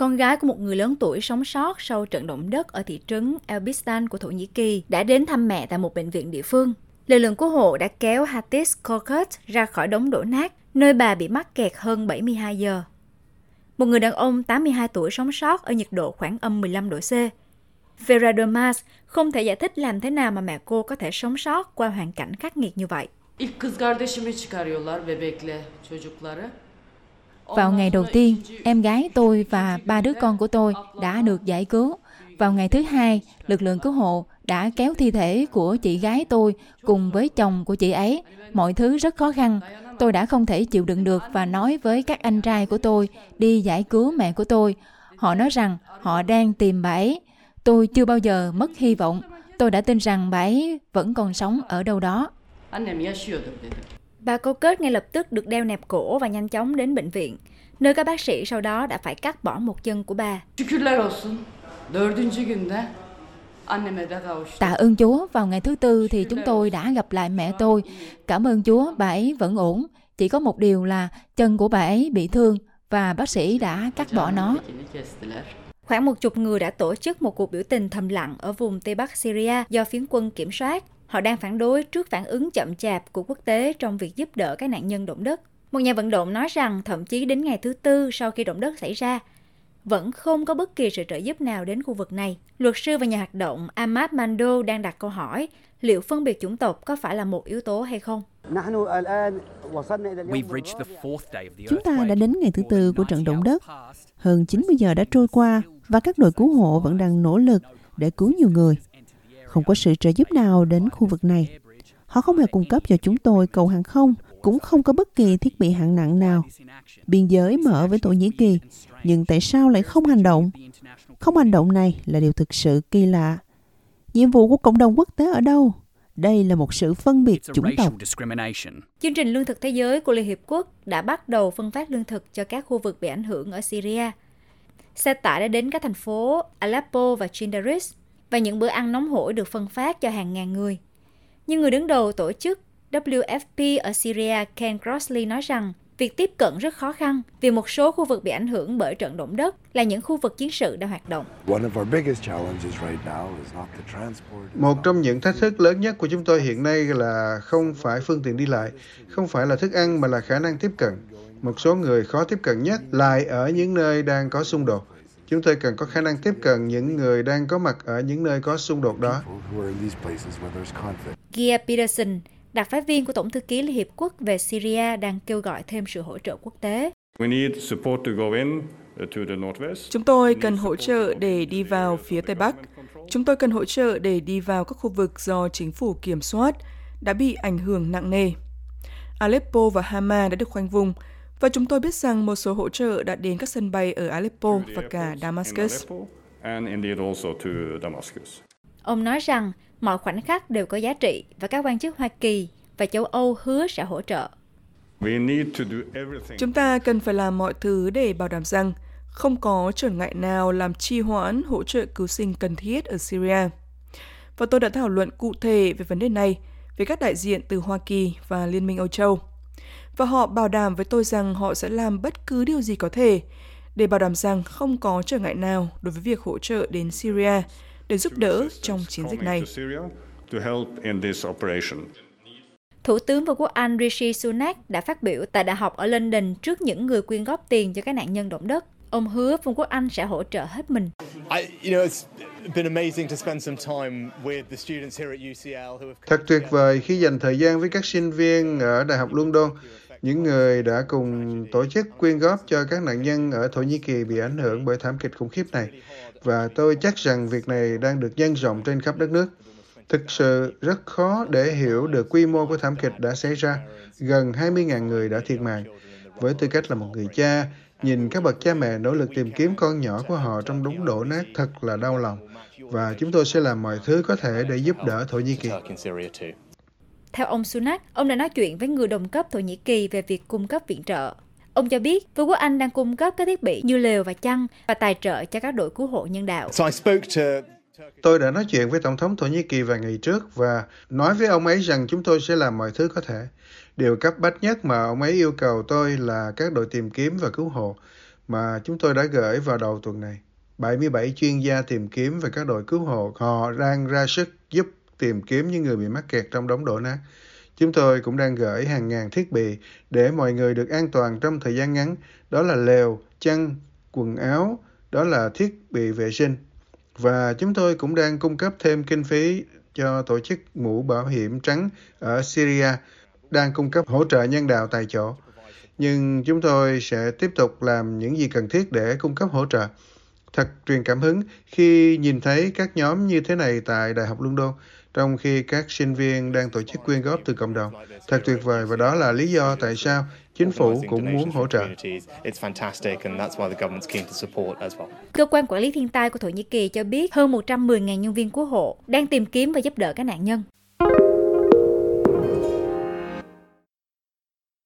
con gái của một người lớn tuổi sống sót sau trận động đất ở thị trấn Elbistan của Thổ Nhĩ Kỳ, đã đến thăm mẹ tại một bệnh viện địa phương. Lực lượng cứu hộ đã kéo Hatis Korkut ra khỏi đống đổ nát, nơi bà bị mắc kẹt hơn 72 giờ. Một người đàn ông 82 tuổi sống sót ở nhiệt độ khoảng âm 15 độ C. Vera Domas không thể giải thích làm thế nào mà mẹ cô có thể sống sót qua hoàn cảnh khắc nghiệt như vậy. İlk kız kardeşimi çıkarıyorlar bebekle çocukları. Vào ngày đầu tiên, em gái tôi và ba đứa con của tôi đã được giải cứu. Vào ngày thứ hai, lực lượng cứu hộ đã kéo thi thể của chị gái tôi cùng với chồng của chị ấy. Mọi thứ rất khó khăn. Tôi đã không thể chịu đựng được và nói với các anh trai của tôi đi giải cứu mẹ của tôi. Họ nói rằng họ đang tìm bà ấy. Tôi chưa bao giờ mất hy vọng. Tôi đã tin rằng bà ấy vẫn còn sống ở đâu đó. Bà câu kết ngay lập tức được đeo nẹp cổ và nhanh chóng đến bệnh viện, nơi các bác sĩ sau đó đã phải cắt bỏ một chân của bà. Tạ ơn Chúa, vào ngày thứ tư thì chúng tôi đã gặp lại mẹ tôi. Cảm ơn Chúa, bà ấy vẫn ổn. Chỉ có một điều là chân của bà ấy bị thương và bác sĩ đã cắt bỏ nó. Khoảng một chục người đã tổ chức một cuộc biểu tình thầm lặng ở vùng Tây Bắc Syria do phiến quân kiểm soát. Họ đang phản đối trước phản ứng chậm chạp của quốc tế trong việc giúp đỡ các nạn nhân động đất. Một nhà vận động nói rằng thậm chí đến ngày thứ tư sau khi động đất xảy ra, vẫn không có bất kỳ sự trợ giúp nào đến khu vực này. Luật sư và nhà hoạt động Ahmad Mando đang đặt câu hỏi liệu phân biệt chủng tộc có phải là một yếu tố hay không? Chúng ta đã đến ngày thứ tư của trận động đất. Hơn 90 giờ đã trôi qua và các đội cứu hộ vẫn đang nỗ lực để cứu nhiều người. Không có sự trợ giúp nào đến khu vực này. Họ không hề cung cấp cho chúng tôi cầu hàng không, cũng không có bất kỳ thiết bị hạng nặng nào. Biên giới mở với Thổ Nhĩ Kỳ, nhưng tại sao lại không hành động? Không hành động này là điều thực sự kỳ lạ. Nhiệm vụ của cộng đồng quốc tế ở đâu? Đây là một sự phân biệt chủng tộc. Chương trình Lương thực Thế giới của Liên Hiệp Quốc đã bắt đầu phân phát lương thực cho các khu vực bị ảnh hưởng ở Syria. Xe tải đã đến các thành phố Aleppo và Chindaris và những bữa ăn nóng hổi được phân phát cho hàng ngàn người. Nhưng người đứng đầu tổ chức WFP ở Syria Ken Crossley nói rằng việc tiếp cận rất khó khăn vì một số khu vực bị ảnh hưởng bởi trận động đất là những khu vực chiến sự đang hoạt động. One of our biggest challenges right now is not the transport. Một trong những thách thức lớn nhất của chúng tôi hiện nay là không phải phương tiện đi lại, không phải là thức ăn mà là khả năng tiếp cận. Một số người khó tiếp cận nhất lại ở những nơi đang có xung đột. Chúng tôi cần có khả năng tiếp cận những người đang có mặt ở những nơi có xung đột đó. Gia Peterson, đặc phái viên của Tổng thư ký Liên Hiệp Quốc về Syria đang kêu gọi thêm sự hỗ trợ quốc tế. We need support to go in uh, to the northwest. Chúng tôi cần hỗ trợ để đi vào phía Tây Bắc. Chúng tôi cần hỗ trợ để đi vào các khu vực do chính phủ kiểm soát đã bị ảnh hưởng nặng nề. Aleppo và Hama đã được khoanh vùng và chúng tôi biết rằng một số hỗ trợ đã đến các sân bay ở Aleppo the và cả Damascus. Ông nói rằng mọi khoảnh khắc đều có giá trị và các quan chức Hoa Kỳ và châu Âu hứa sẽ hỗ trợ. We need to do everything. Chúng ta cần phải làm mọi thứ để bảo đảm rằng không có trở ngại nào làm trì hoãn hỗ trợ cứu sinh cần thiết ở Syria. Và tôi đã thảo luận cụ thể về vấn đề này với các đại diện từ Hoa Kỳ và Liên minh Âu Châu. Và họ bảo đảm với tôi rằng họ sẽ làm bất cứ điều gì có thể để bảo đảm rằng không có trở ngại nào đối với việc hỗ trợ đến Syria để giúp đỡ trong chiến dịch này. Thủ tướng Vương quốc Anh Rishi Sunak đã phát biểu tại đại học ở London trước những người quyên góp tiền cho các nạn nhân động đất. Ông hứa Vương quốc Anh sẽ hỗ trợ hết mình. Thật tuyệt vời khi dành thời gian với các sinh viên ở Đại học London, những người đã cùng tổ chức quyên góp cho các nạn nhân ở Thổ Nhĩ Kỳ bị ảnh hưởng bởi thảm kịch khủng khiếp này. Và tôi chắc rằng việc này đang được nhân rộng trên khắp đất nước. Thực sự rất khó để hiểu được quy mô của thảm kịch đã xảy ra. Gần 20.000 người đã thiệt mạng. Với tư cách là một người cha, nhìn các bậc cha mẹ nỗ lực tìm kiếm con nhỏ của họ trong đống đổ nát thật là đau lòng. Và chúng tôi sẽ làm mọi thứ có thể để giúp đỡ Thổ Nhĩ Kỳ. Theo ông Sunak, ông đã nói chuyện với người đồng cấp Thổ Nhĩ Kỳ về việc cung cấp viện trợ. Ông cho biết Vương quốc Anh đang cung cấp các thiết bị như lều và chăn và tài trợ cho các đội cứu hộ nhân đạo. So I spoke to Tôi đã nói chuyện với Tổng thống Thổ Nhĩ Kỳ vài ngày trước và nói với ông ấy rằng chúng tôi sẽ làm mọi thứ có thể. Điều cấp bách nhất mà ông ấy yêu cầu tôi là các đội tìm kiếm và cứu hộ. mà chúng tôi đã gửi vào đầu tuần này. 77 chuyên gia tìm kiếm và các đội cứu hộ họ đang ra sức giúp tìm kiếm những người bị mắc kẹt trong đống đổ nát. Chúng tôi cũng đang gửi hàng ngàn thiết bị để mọi người được an toàn trong thời gian ngắn. Đó là lều, chăn, quần áo, đó là thiết bị vệ sinh. Và chúng tôi cũng đang cung cấp thêm kinh phí cho tổ chức mũ bảo hiểm trắng ở Syria, đang cung cấp hỗ trợ nhân đạo tại chỗ. Nhưng chúng tôi sẽ tiếp tục làm những gì cần thiết để cung cấp hỗ trợ. Thật truyền cảm hứng khi nhìn thấy các nhóm như thế này tại Đại học London trong khi các sinh viên đang tổ chức quyên góp từ cộng đồng. Thật tuyệt vời và đó là lý do tại sao chính phủ cũng muốn hỗ trợ. Cơ quan quản lý thiên tai của Thổ Nhĩ Kỳ cho biết hơn 110.000 nhân viên cứu hộ đang tìm kiếm và giúp đỡ các nạn nhân.